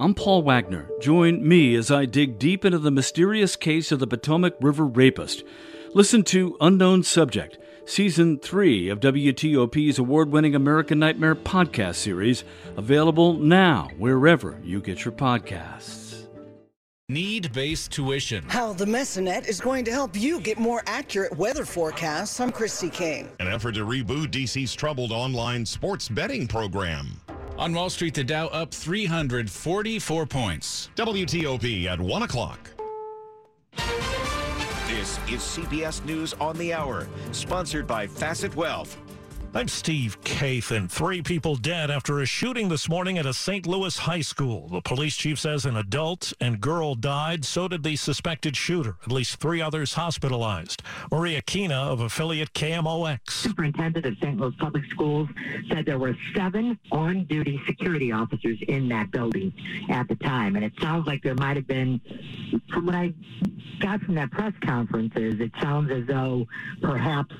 I'm Paul Wagner. Join me as I dig deep into the mysterious case of the Potomac River rapist. Listen to Unknown Subject, Season 3 of WTOP's award winning American Nightmare podcast series, available now wherever you get your podcasts. Need based tuition. How the Mesonet is going to help you get more accurate weather forecasts. I'm Christy King. An effort to reboot DC's troubled online sports betting program. On Wall Street, the Dow up 344 points. WTOP at 1 o'clock. This is CBS News on the Hour, sponsored by Facet Wealth. I'm Steve Kathan. Three people dead after a shooting this morning at a St. Louis high school. The police chief says an adult and girl died. So did the suspected shooter. At least three others hospitalized. Maria Kina of affiliate KMOX. Superintendent of St. Louis Public Schools said there were seven on-duty security officers in that building at the time. And it sounds like there might have been, from what I got from that press conference, is it sounds as though perhaps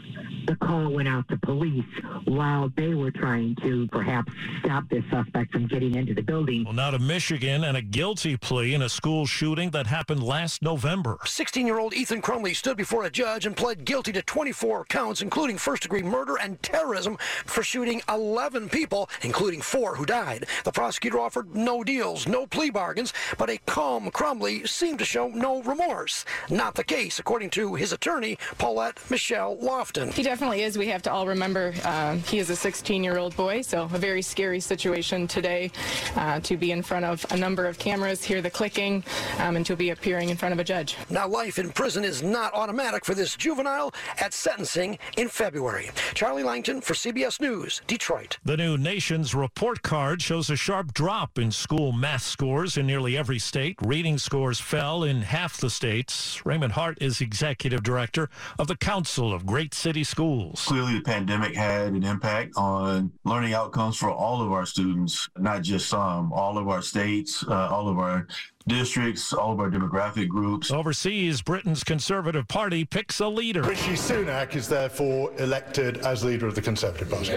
the call went out to police while they were trying to perhaps stop this suspect from getting into the building. Well, now to Michigan and a guilty plea in a school shooting that happened last November. 16 year old Ethan Crumbley stood before a judge and pled guilty to 24 counts, including first degree murder and terrorism for shooting 11 people, including four who died. The prosecutor offered no deals, no plea bargains, but a calm Crumbley seemed to show no remorse. Not the case, according to his attorney, Paulette Michel Loftin. He definitely is. We have to all remember uh, he is a 16 year old boy, so a very scary situation today uh, to be in front of a number of cameras, hear the clicking, um, and to be appearing in front of a judge. Now, life in prison is not automatic for this juvenile at sentencing in February. Charlie Langton for CBS News, Detroit. The new nation's report card shows a sharp drop in school math scores in nearly every state. Reading scores fell in half the states. Raymond Hart is executive director of the Council of Great City Schools. Clearly, the pandemic had an impact on learning outcomes for all of our students, not just some, all of our states, uh, all of our districts, all of our demographic groups. Overseas, Britain's Conservative Party picks a leader. Rishi Sunak is therefore elected as leader of the Conservative Party.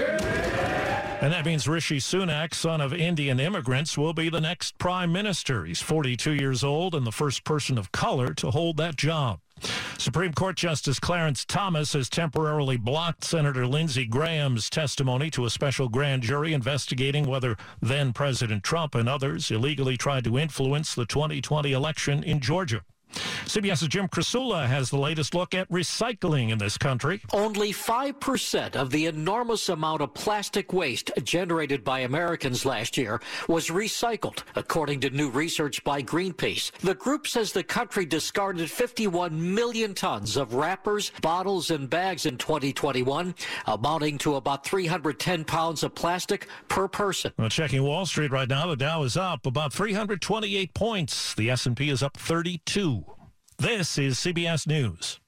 And that means Rishi Sunak, son of Indian immigrants, will be the next prime minister. He's 42 years old and the first person of color to hold that job. Supreme Court Justice Clarence Thomas has temporarily blocked Senator Lindsey Graham's testimony to a special grand jury investigating whether then President Trump and others illegally tried to influence the 2020 election in Georgia. CBS's Jim Krasula has the latest look at recycling in this country. Only 5% of the enormous amount of plastic waste generated by Americans last year was recycled, according to new research by Greenpeace. The group says the country discarded 51 million tons of wrappers, bottles, and bags in 2021, amounting to about 310 pounds of plastic per person. Well, checking Wall Street right now, the Dow is up about 328 points. The S&P is up 32. This is CBS News.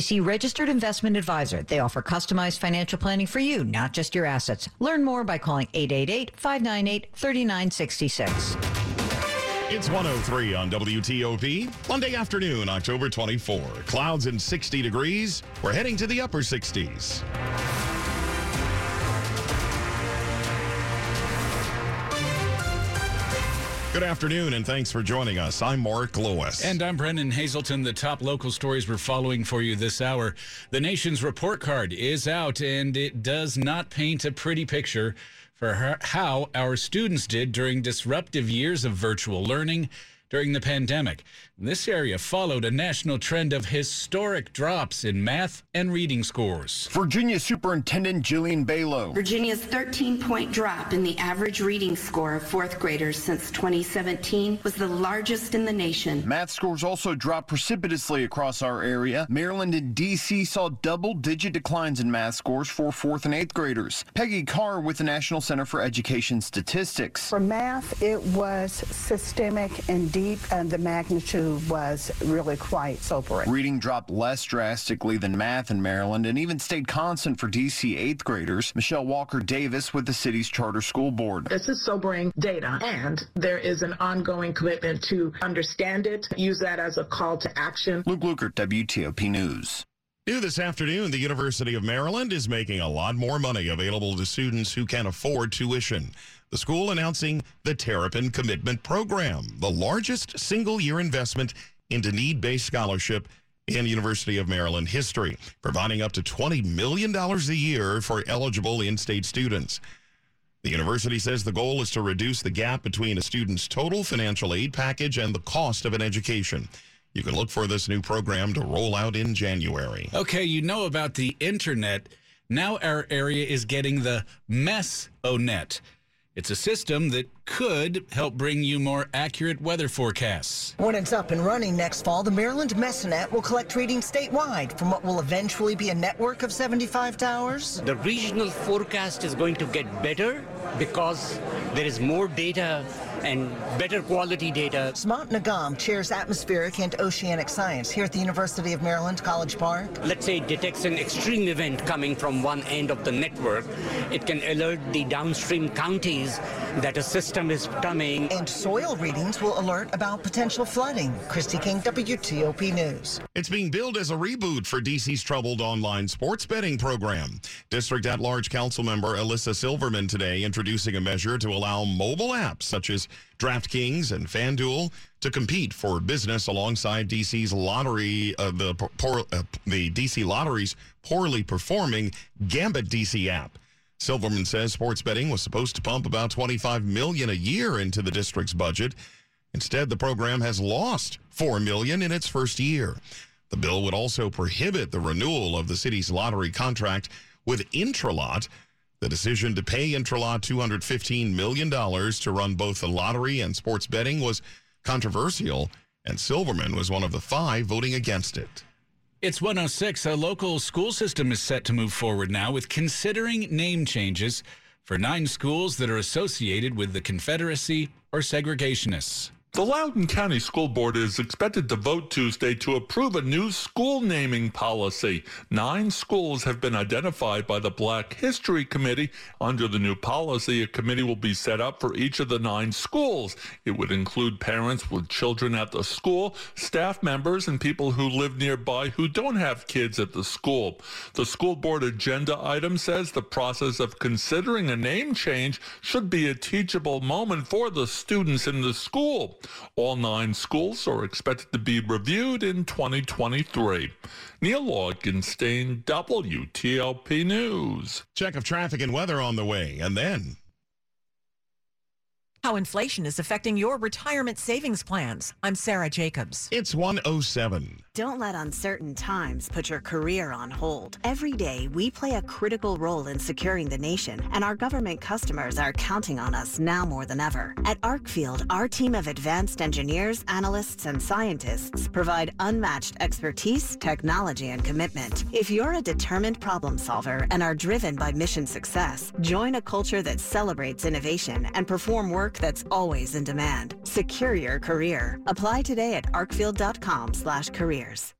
See registered investment advisor. They offer customized financial planning for you, not just your assets. Learn more by calling 888-598-3966. It's 103 on WTOP. Monday afternoon, October 24. Clouds and 60 degrees. We're heading to the upper 60s. Good afternoon, and thanks for joining us. I'm Mark Lewis. And I'm Brendan Hazelton. The top local stories we're following for you this hour. The nation's report card is out, and it does not paint a pretty picture for how our students did during disruptive years of virtual learning during the pandemic. This area followed a national trend of historic drops in math and reading scores. Virginia Superintendent Jillian Balow. Virginia's 13 point drop in the average reading score of fourth graders since 2017 was the largest in the nation. Math scores also dropped precipitously across our area. Maryland and D.C. saw double digit declines in math scores for fourth and eighth graders. Peggy Carr with the National Center for Education Statistics. For math, it was systemic and deep, and the magnitude was really quite sobering. Reading dropped less drastically than math in Maryland and even stayed constant for D.C. eighth graders. Michelle Walker Davis with the city's charter school board. This is sobering data, and there is an ongoing commitment to understand it, use that as a call to action. Luke Lukert, WTOP News. New this afternoon, the University of Maryland is making a lot more money available to students who can afford tuition. The school announcing the Terrapin Commitment Program, the largest single year investment into need based scholarship in University of Maryland history, providing up to $20 million a year for eligible in state students. The university says the goal is to reduce the gap between a student's total financial aid package and the cost of an education. You can look for this new program to roll out in January. Okay, you know about the internet. Now our area is getting the MESONet. It's a system that could help bring you more accurate weather forecasts. When it's up and running next fall, the Maryland Mesonet will collect readings statewide from what will eventually be a network of 75 towers. The regional forecast is going to get better because there is more data and better quality data. Sumant Nigam chairs atmospheric and oceanic science here at the University of Maryland College Park. Let's say it detects an extreme event coming from one end of the network. It can alert the downstream counties that a system is coming. And soil readings will alert about potential flooding. Christy King, WTOP News. It's being billed as a reboot for DC's troubled online sports betting program. District at large council member Elissa Silverman today introducing a measure to allow mobile apps such as DraftKings and FanDuel to compete for business alongside DC's lottery, uh, the poor, uh, the DC Lottery's poorly performing GambetDC app. Silverman says sports betting was supposed to pump about 25 million a year into the district's budget. Instead, the program has lost 4 million in its first year. The bill would also prohibit the renewal of the city's lottery contract with Intralot. The decision to pay Intralot $215 million to run both the lottery and sports betting was controversial, and Silverman was one of the five voting against it. It's 106. A local school system is set to move forward now with considering name changes for nine schools that are associated with the Confederacy or segregationists. The Loudoun County School Board is expected to vote Tuesday to approve a new school naming policy. Nine schools have been identified by the Black History Committee. Under the new policy, a committee will be set up for each of the nine schools. It would include parents with children at the school, staff members, and people who live nearby who don't have kids at the school. The school board agenda item says the process of considering a name change should be a teachable moment for the students in the school. All nine schools are expected to be reviewed in 2023. Neil Augenstein, WTOP News. Check of traffic and weather on the way, and then how inflation is affecting your retirement savings plans. I'm Sarah Jacobs. It's 107. Don't let uncertain times put your career on hold. Every day, we play a critical role in securing the nation, and our government customers are counting on us now more than ever. At Arcfield, our team of advanced engineers, analysts, and scientists provide unmatched expertise, technology, and commitment. If you're a determined problem solver and are driven by mission success, join a culture that celebrates innovation and perform work that's always in demand. Secure your career. Apply today at arcfield.com slash careers.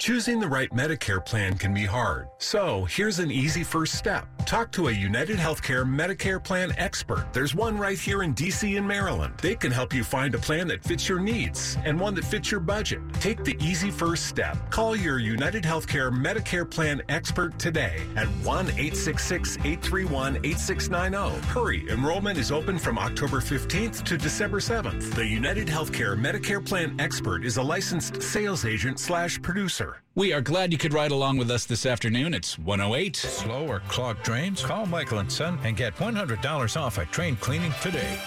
Choosing the right Medicare plan can be hard. So here's an easy first step. Talk to a United Healthcare Medicare plan expert. There's one right here in DC and Maryland. They can help you find a plan that fits your needs and one that fits your budget. Take the easy first step. Call your United Healthcare Medicare plan expert today at 1-866-831-8690. Hurry, enrollment is open from October 15th to December 7th. The United Healthcare Medicare plan expert is a licensed sales agent slash producer. We are glad you could ride along with us this afternoon. It's 108. Slow or clogged drains? Call Michael and Son and get $100 off a train cleaning today.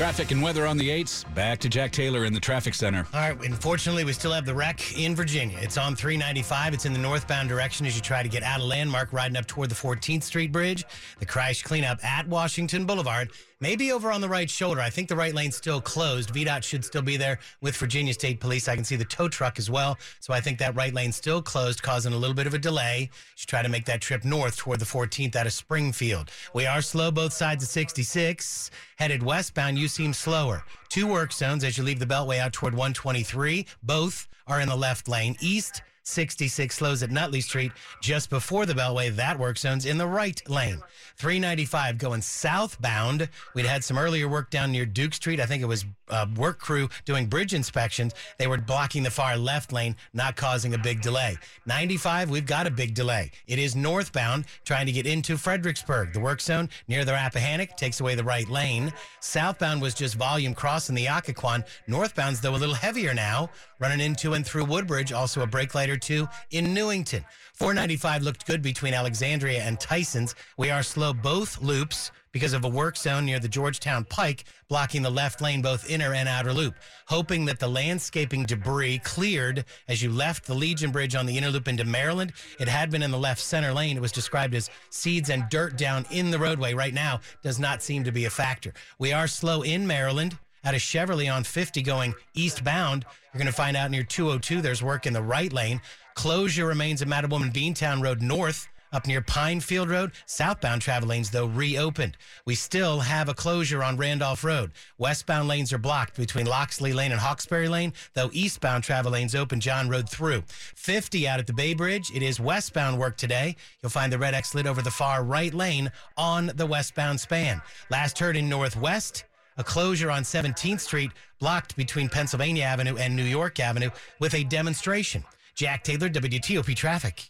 Traffic and weather on the 8s. Back to Jack Taylor in the traffic center. All right, unfortunately, we still have the wreck in Virginia. It's on 395. It's in the northbound direction as you try to get out of Landmark, riding up toward the 14th Street Bridge. The crash cleanup at Washington Boulevard. Maybe over on the right shoulder. I think the right lane's still closed. VDOT should still be there with Virginia State Police. I can see the tow truck as well. So I think that right lane's still closed, causing a little bit of a delay. Should try to make that trip north toward the 14th out of Springfield. We are slow both sides of 66. Headed westbound, you seem slower. Two work zones as you leave the Beltway out toward 123. Both are in the left lane. East 66 slows at Nutley Street just before the Beltway. That work zone's in the right lane. 395 going southbound. We'd had some earlier work down near Duke Street. I think it was uh, work crew doing bridge inspections, they were blocking the far left lane, not causing a big delay. 95, we've got a big delay. It is northbound, trying to get into Fredericksburg. The work zone near the Rappahannock takes away the right lane. Southbound was just volume crossing the Occoquan. Northbound's, though, a little heavier now, running into and through Woodbridge, also a brake light or two in Newington. 495 looked good between Alexandria and Tysons. We are slow both loops because of a work zone near the Georgetown Pike blocking the left lane, both inner and outer loop. Hoping that the landscaping debris cleared as you left the Legion Bridge on the inner loop into Maryland. It had been in the left center lane. It was described as seeds and dirt down in the roadway. Right now, does not seem to be a factor. We are slow in Maryland. Out of Cheverly on 50 going eastbound, you're going to find out near 202 there's work in the right lane. Closure remains at Mattawoman Beantown Road North up near Pinefield Road. Southbound travel lanes, though, reopened. We still have a closure on Randolph Road. Westbound lanes are blocked between Loxley Lane and Hawkesbury Lane, though eastbound travel lanes open John Road through. 50 out at the Bay Bridge. It is westbound work today. You'll find the red X lit over the far right lane on the westbound span. Last heard in Northwest a closure on 17th Street blocked between Pennsylvania Avenue and New York Avenue with a demonstration. Jack Taylor, WTOP Traffic.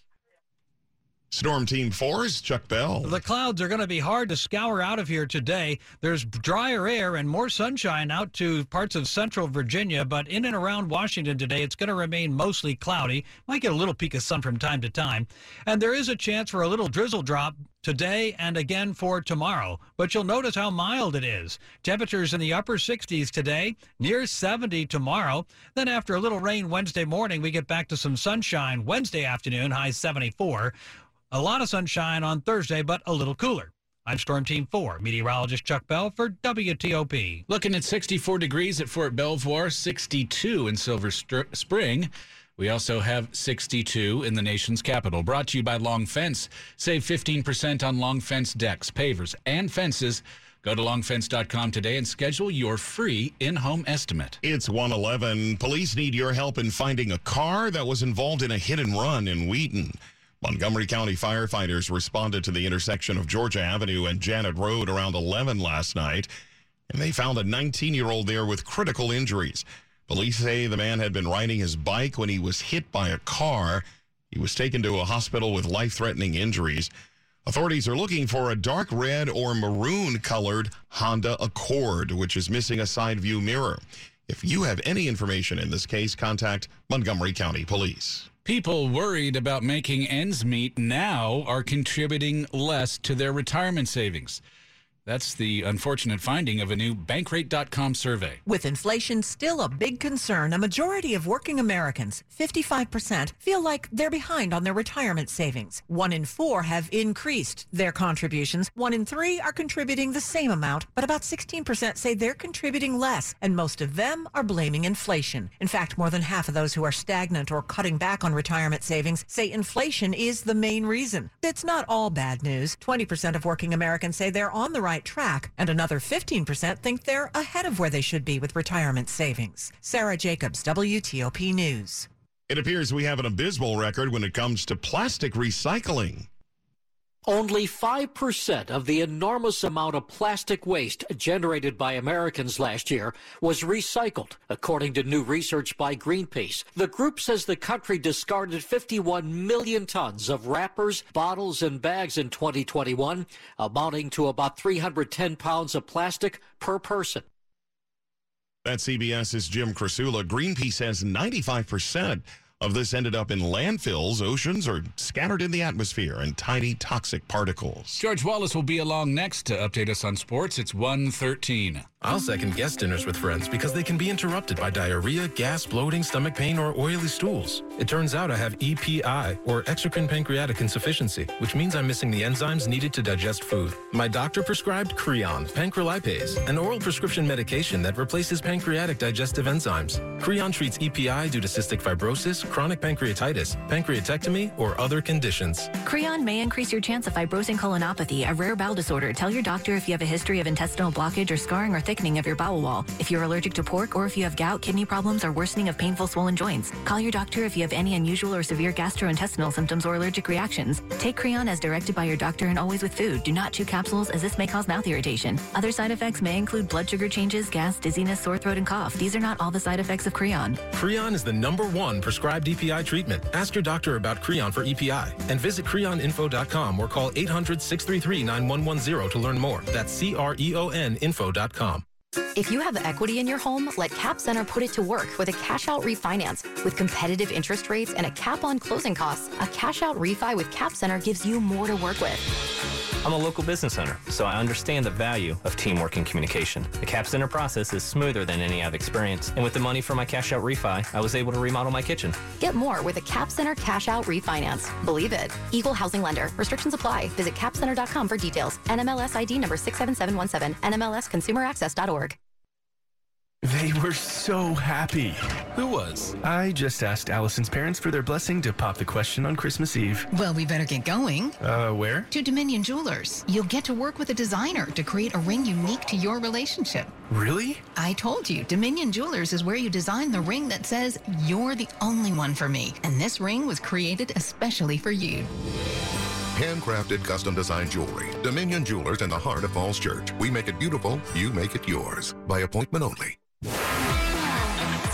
Storm Team 4's Chuck Bell. The clouds are going to be hard to scour out of here today. There's drier air and more sunshine out to parts of central Virginia, but in and around Washington today, it's going to remain mostly cloudy. Might get a little peek of sun from time to time. And there is a chance for a little drizzle drop today and again for tomorrow. But you'll notice how mild it is. Temperatures in the upper 60s today, near 70 tomorrow. Then after a little rain Wednesday morning, we get back to some sunshine Wednesday afternoon, high 74. A lot of sunshine on Thursday, but a little cooler. I'm Storm Team 4, meteorologist Chuck Bell for WTOP. Looking at 64 degrees at Fort Belvoir, 62 in Silver Str- Spring. We also have 62 in the nation's capital. Brought to you by Long Fence. Save 15% on Long Fence decks, pavers, and fences. Go to longfence.com today and schedule your free in home estimate. It's 111. Police need your help in finding a car that was involved in a hit and run in Wheaton. Montgomery County firefighters responded to the intersection of Georgia Avenue and Janet Road around 11 last night, and they found a 19 year old there with critical injuries. Police say the man had been riding his bike when he was hit by a car. He was taken to a hospital with life threatening injuries. Authorities are looking for a dark red or maroon colored Honda Accord, which is missing a side view mirror. If you have any information in this case, contact Montgomery County Police. People worried about making ends meet now are contributing less to their retirement savings. That's the unfortunate finding of a new Bankrate.com survey. With inflation still a big concern, a majority of working Americans, 55%, feel like they're behind on their retirement savings. One in four have increased their contributions. One in three are contributing the same amount, but about 16% say they're contributing less, and most of them are blaming inflation. In fact, more than half of those who are stagnant or cutting back on retirement savings say inflation is the main reason. It's not all bad news. 20% of working Americans say they're on the right track, and another 15% think they're ahead of where they should be with retirement savings. Sarah Jacobs, WTOP News. It appears we have an abysmal record when it comes to plastic recycling. Only 5% of the enormous amount of plastic waste generated by Americans last year was recycled, according to new research by Greenpeace. The group says the country discarded 51 million tons of wrappers, bottles, and bags in 2021, amounting to about 310 pounds of plastic per person. That's CBS's Jim Krasula. Greenpeace says 95% of this ended up in landfills, oceans, or scattered in the atmosphere in tiny toxic particles. George Wallace will be along next to update us on sports. It's 113. I'll second guest dinners with friends because they can be interrupted by diarrhea, gas, bloating, stomach pain, or oily stools. It turns out I have EPI, or exocrine pancreatic insufficiency, which means I'm missing the enzymes needed to digest food. My doctor prescribed Creon, pancrelipase, an oral prescription medication that replaces pancreatic digestive enzymes. Creon treats EPI due to cystic fibrosis, chronic pancreatitis, pancreatectomy, or other conditions. Creon may increase your chance of fibrosing colonopathy, a rare bowel disorder. Tell your doctor if you have a history of intestinal blockage or scarring or thickening of your bowel wall. If you're allergic to pork or if you have gout, kidney problems, or worsening of painful swollen joints. Call your doctor if you have any unusual or severe gastrointestinal symptoms or allergic reactions. Take Creon as directed by your doctor and always with food. Do not chew capsules as this may cause mouth irritation. Other side effects may include blood sugar changes, gas, dizziness, sore throat, and cough. These are not all the side effects of Creon. Creon is the number one prescribed EPI treatment. Ask your doctor about Creon for EPI and visit creoninfo.com or call 800 633 9110 to learn more. That's C R E O N info.com. If you have equity in your home, let Cap Center put it to work with a cash out refinance. With competitive interest rates and a cap on closing costs, a cash out refi with Cap Center gives you more to work with. I'm a local business owner, so I understand the value of teamwork and communication. The Cap Center process is smoother than any I've experienced, and with the money from my cash out refi, I was able to remodel my kitchen. Get more with a Cap Center cash out refinance. Believe it. Equal housing lender. Restrictions apply. Visit capcenter.com for details. NMLS ID number 67717. NMLSconsumeraccess.org. They were so happy. Who was? I just asked Allison's parents for their blessing to pop the question on Christmas Eve. Well, we better get going. Uh, where? To Dominion Jewelers. You'll get to work with a designer to create a ring unique to your relationship. Really? I told you, Dominion Jewelers is where you design the ring that says, You're the only one for me. And this ring was created especially for you. Handcrafted custom designed jewelry. Dominion Jewelers in the heart of Falls Church. We make it beautiful, you make it yours. By appointment only.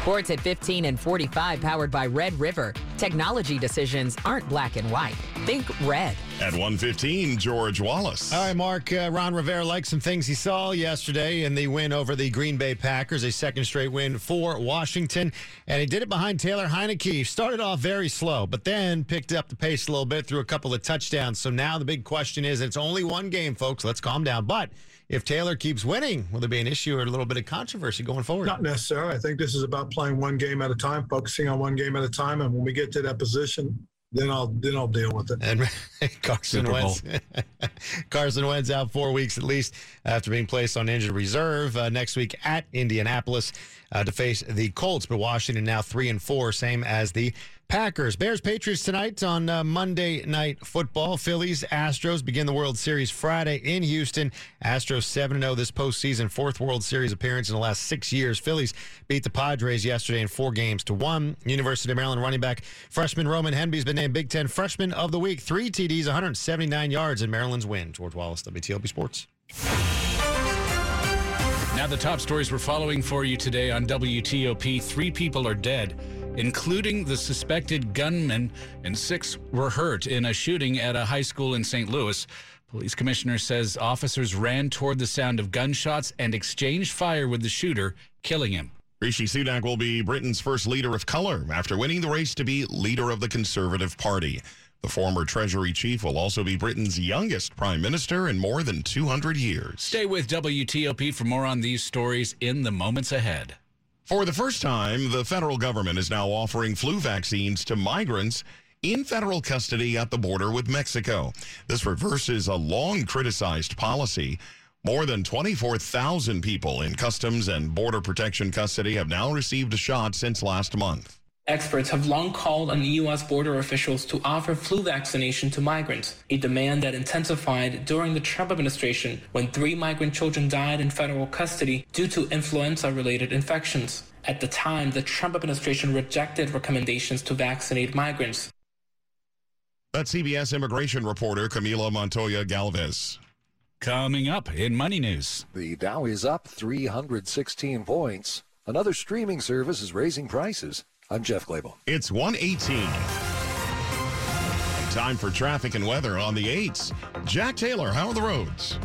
Sports at 15 and 45, powered by Red River. Technology decisions aren't black and white. Think red. At 115, George Wallace. All right, Mark. Uh, Ron Rivera liked some things he saw yesterday in the win over the Green Bay Packers, a second straight win for Washington. And he did it behind Taylor Heinicke. Started off very slow, but then picked up the pace a little bit through a couple of touchdowns. So now the big question is it's only one game, folks. Let's calm down. But if Taylor keeps winning, will there be an issue or a little bit of controversy going forward? Not necessarily. I think this is about playing one game at a time, focusing on one game at a time. And when we get to that position, then I'll then I'll deal with it. And Carson Wentz, Carson Wentz out four weeks at least after being placed on injured reserve uh, next week at Indianapolis uh, to face the Colts. But Washington now three and four, same as the Packers. Bears Patriots tonight on uh, Monday Night Football. Phillies Astros begin the World Series Friday in Houston. Astros 7 0 this postseason, fourth World Series appearance in the last six years. Phillies beat the Padres yesterday in four games to one. University of Maryland running back freshman Roman Hemby's been named Big Ten Freshman of the Week. Three TDs, 179 yards in Maryland's win. George Wallace, WTOP Sports. Now, the top stories we're following for you today on WTOP three people are dead, including the suspected gunman, and six were hurt in a shooting at a high school in St. Louis. Police commissioner says officers ran toward the sound of gunshots and exchanged fire with the shooter, killing him. Rishi Sunak will be Britain's first leader of color after winning the race to be leader of the Conservative Party. The former Treasury chief will also be Britain's youngest prime minister in more than 200 years. Stay with WTOP for more on these stories in the moments ahead. For the first time, the federal government is now offering flu vaccines to migrants in federal custody at the border with Mexico. This reverses a long criticized policy. More than 24,000 people in Customs and Border Protection custody have now received a shot since last month. Experts have long called on U.S. border officials to offer flu vaccination to migrants, a demand that intensified during the Trump administration when three migrant children died in federal custody due to influenza related infections. At the time, the Trump administration rejected recommendations to vaccinate migrants. That's CBS immigration reporter Camila Montoya Galvez. Coming up in Money News. The Dow is up 316 points. Another streaming service is raising prices. I'm Jeff Clabaugh. It's 118. Time for traffic and weather on the 8s. Jack Taylor, how are the roads?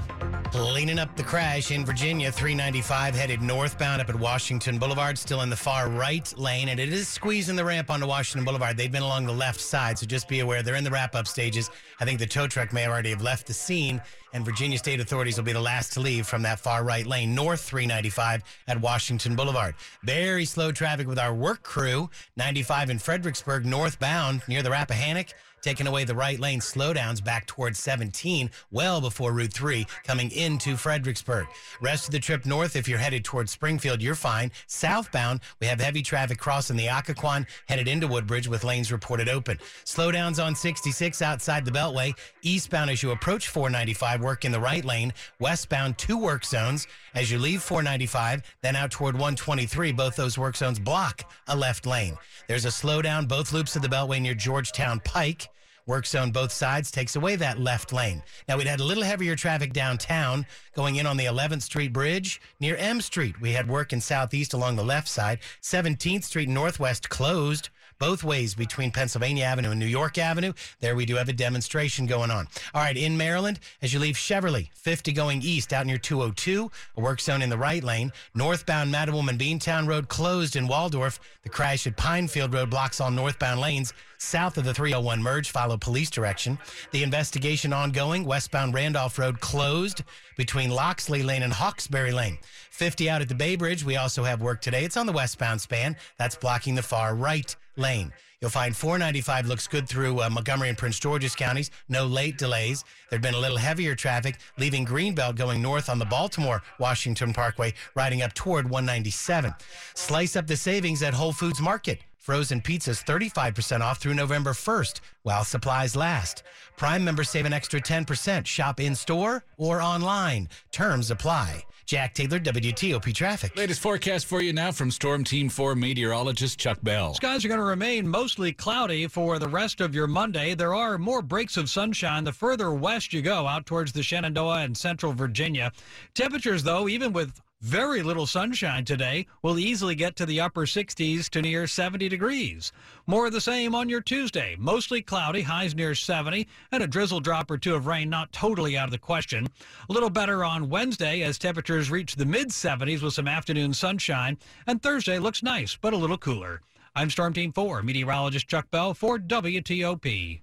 Cleaning up the crash in Virginia, 395 headed northbound up at Washington Boulevard, still in the far right lane, and it is squeezing the ramp onto Washington Boulevard. They've been along the left side, so just be aware they're in the wrap up stages. I think the tow truck may already have left the scene, and Virginia state authorities will be the last to leave from that far right lane, north 395 at Washington Boulevard. Very slow traffic with our work crew, 95 in Fredericksburg, northbound near the Rappahannock. Taking away the right lane slowdowns back towards 17, well before Route 3, coming into Fredericksburg. Rest of the trip north, if you're headed towards Springfield, you're fine. Southbound, we have heavy traffic crossing the Occoquan, headed into Woodbridge with lanes reported open. Slowdowns on 66 outside the Beltway. Eastbound as you approach 495, work in the right lane. Westbound, two work zones. As you leave 495, then out toward 123, both those work zones block a left lane. There's a slowdown both loops of the Beltway near Georgetown Pike. Work zone both sides takes away that left lane. Now, we'd had a little heavier traffic downtown going in on the 11th Street Bridge near M Street. We had work in southeast along the left side. 17th Street Northwest closed both ways between Pennsylvania Avenue and New York Avenue. There we do have a demonstration going on. All right, in Maryland, as you leave Cheverly, 50 going east out near 202, a work zone in the right lane. Northbound and Beantown Road closed in Waldorf. The crash at Pinefield Road blocks all northbound lanes. South of the 301 merge, follow police direction. The investigation ongoing. Westbound Randolph Road closed between Loxley Lane and Hawkesbury Lane. 50 out at the Bay Bridge. We also have work today. It's on the westbound span. That's blocking the far right lane. You'll find 495 looks good through uh, Montgomery and Prince George's counties. No late delays. There'd been a little heavier traffic leaving Greenbelt going north on the Baltimore Washington Parkway, riding up toward 197. Slice up the savings at Whole Foods Market. Frozen pizzas 35% off through November 1st while supplies last. Prime members save an extra 10%. Shop in store or online. Terms apply. Jack Taylor, WTOP Traffic. Latest forecast for you now from Storm Team 4 meteorologist Chuck Bell. Skies are going to remain mostly cloudy for the rest of your Monday. There are more breaks of sunshine the further west you go, out towards the Shenandoah and central Virginia. Temperatures, though, even with very little sunshine today will easily get to the upper 60s to near 70 degrees. More of the same on your Tuesday. Mostly cloudy, highs near 70, and a drizzle drop or two of rain not totally out of the question. A little better on Wednesday as temperatures reach the mid 70s with some afternoon sunshine, and Thursday looks nice but a little cooler. I'm Storm Team 4 meteorologist Chuck Bell for WTOP.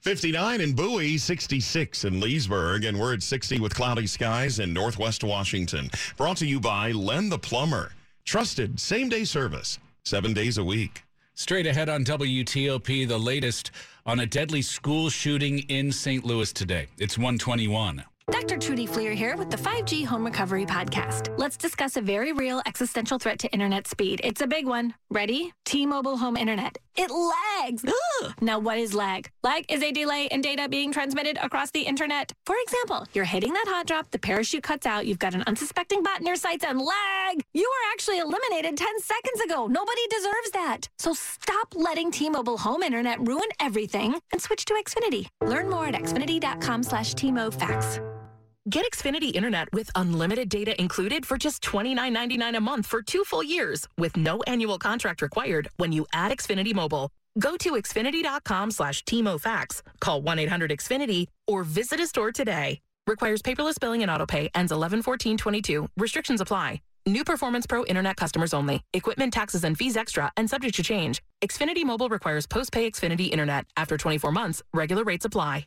59 in Bowie, 66 in Leesburg, and we're at 60 with cloudy skies in northwest Washington. Brought to you by Len the Plumber. Trusted same day service, seven days a week. Straight ahead on WTOP, the latest on a deadly school shooting in St. Louis today. It's 121. Dr. Trudy Fleer here with the 5G Home Recovery Podcast. Let's discuss a very real existential threat to internet speed. It's a big one. Ready? T Mobile Home Internet. It lags. now, what is lag? Lag is a delay in data being transmitted across the internet. For example, you're hitting that hot drop, the parachute cuts out, you've got an unsuspecting bot in your sights, and lag! You were actually eliminated 10 seconds ago. Nobody deserves that. So stop letting T Mobile Home Internet ruin everything and switch to Xfinity. Learn more at xfinity.com slash T-MoFax. Get Xfinity Internet with unlimited data included for just $29.99 a month for two full years with no annual contract required when you add Xfinity Mobile. Go to Xfinity.com slash TMOFax, call 1-800-XFINITY, or visit a store today. Requires paperless billing and autopay. Ends 11-14-22. Restrictions apply. New Performance Pro Internet customers only. Equipment taxes and fees extra and subject to change. Xfinity Mobile requires post-pay Xfinity Internet. After 24 months, regular rates apply.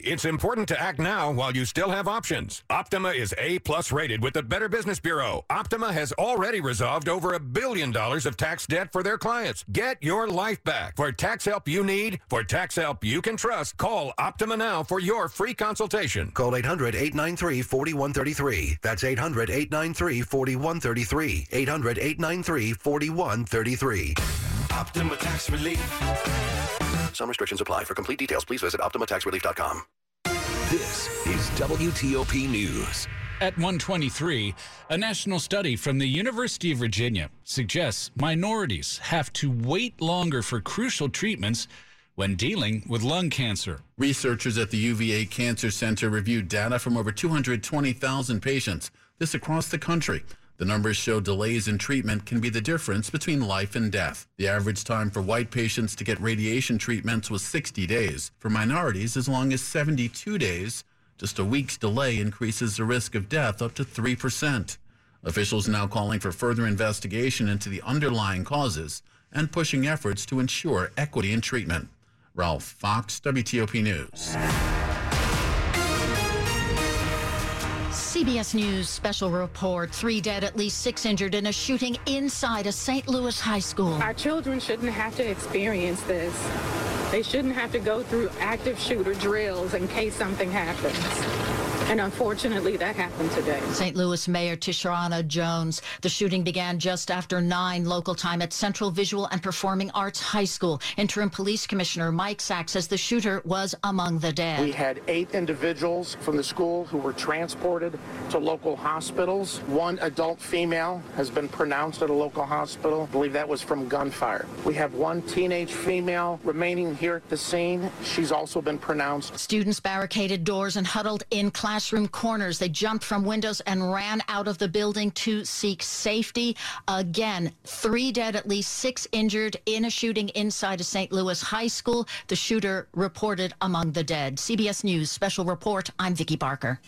It's important to act now while you still have options. Optima is A plus rated with the Better Business Bureau. Optima has already resolved over a billion dollars of tax debt for their clients. Get your life back. For tax help you need, for tax help you can trust, call Optima now for your free consultation. Call 800 893 4133. That's 800 893 4133. 800 893 4133. Optima Tax Relief. Some restrictions apply. For complete details, please visit OptimaTaxRelief.com. This is WTOP News. At 123, a national study from the University of Virginia suggests minorities have to wait longer for crucial treatments when dealing with lung cancer. Researchers at the UVA Cancer Center reviewed data from over 220,000 patients, this across the country. The numbers show delays in treatment can be the difference between life and death. The average time for white patients to get radiation treatments was 60 days. For minorities, as long as 72 days. Just a week's delay increases the risk of death up to 3%. Officials now calling for further investigation into the underlying causes and pushing efforts to ensure equity in treatment. Ralph Fox, WTOP News. CBS News special report three dead, at least six injured in a shooting inside a St. Louis high school. Our children shouldn't have to experience this. They shouldn't have to go through active shooter drills in case something happens. And unfortunately, that happened today. St. Louis Mayor Tishaurana Jones. The shooting began just after 9 local time at Central Visual and Performing Arts High School. Interim Police Commissioner Mike Sachs says the shooter was among the dead. We had eight individuals from the school who were transported to local hospitals. One adult female has been pronounced at a local hospital. I believe that was from gunfire. We have one teenage female remaining here at the scene. She's also been pronounced. Students barricaded doors and huddled in class classroom corners. They jumped from windows and ran out of the building to seek safety. Again, three dead, at least six injured in a shooting inside a St. Louis high school. The shooter reported among the dead. CBS News special report. I'm Vicki Barker.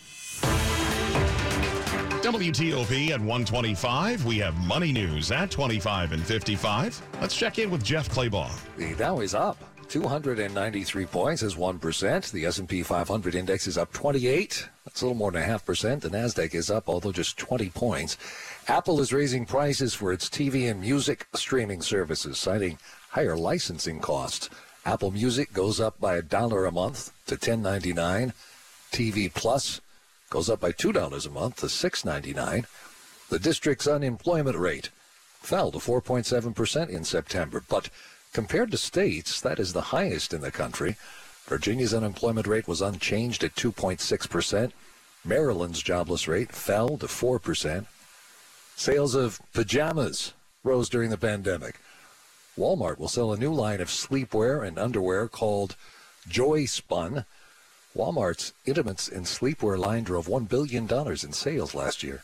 WTOP at 125. We have money news at 25 and 55. Let's check in with Jeff Clabaugh. The Dow is up. 293 points is 1%. The S&P 500 index is up 28. That's a little more than a half percent. The Nasdaq is up, although just 20 points. Apple is raising prices for its TV and music streaming services, citing higher licensing costs. Apple Music goes up by a dollar a month to 10.99. TV Plus goes up by two dollars a month to 6.99. The district's unemployment rate fell to 4.7 percent in September, but Compared to states, that is the highest in the country. Virginia's unemployment rate was unchanged at 2.6%. Maryland's jobless rate fell to 4%. Sales of pajamas rose during the pandemic. Walmart will sell a new line of sleepwear and underwear called Joyspun. Walmart's intimates and sleepwear line drove $1 billion in sales last year.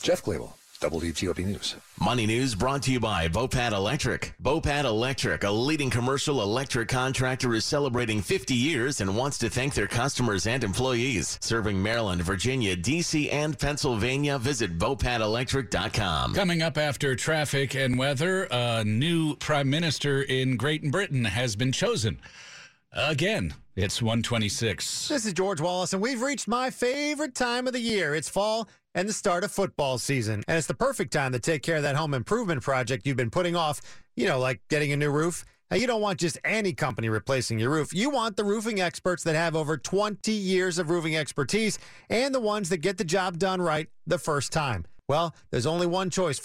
Jeff Clabaugh. WTOP News. Money News brought to you by Vopat Electric. Vopat Electric, a leading commercial electric contractor, is celebrating 50 years and wants to thank their customers and employees. Serving Maryland, Virginia, D.C., and Pennsylvania, visit VopatElectric.com. Coming up after traffic and weather, a new prime minister in Great Britain has been chosen. Again, it's 126. This is George Wallace, and we've reached my favorite time of the year. It's fall and the start of football season. And it's the perfect time to take care of that home improvement project you've been putting off, you know, like getting a new roof. Now, you don't want just any company replacing your roof. You want the roofing experts that have over 20 years of roofing expertise and the ones that get the job done right the first time. Well, there's only one choice.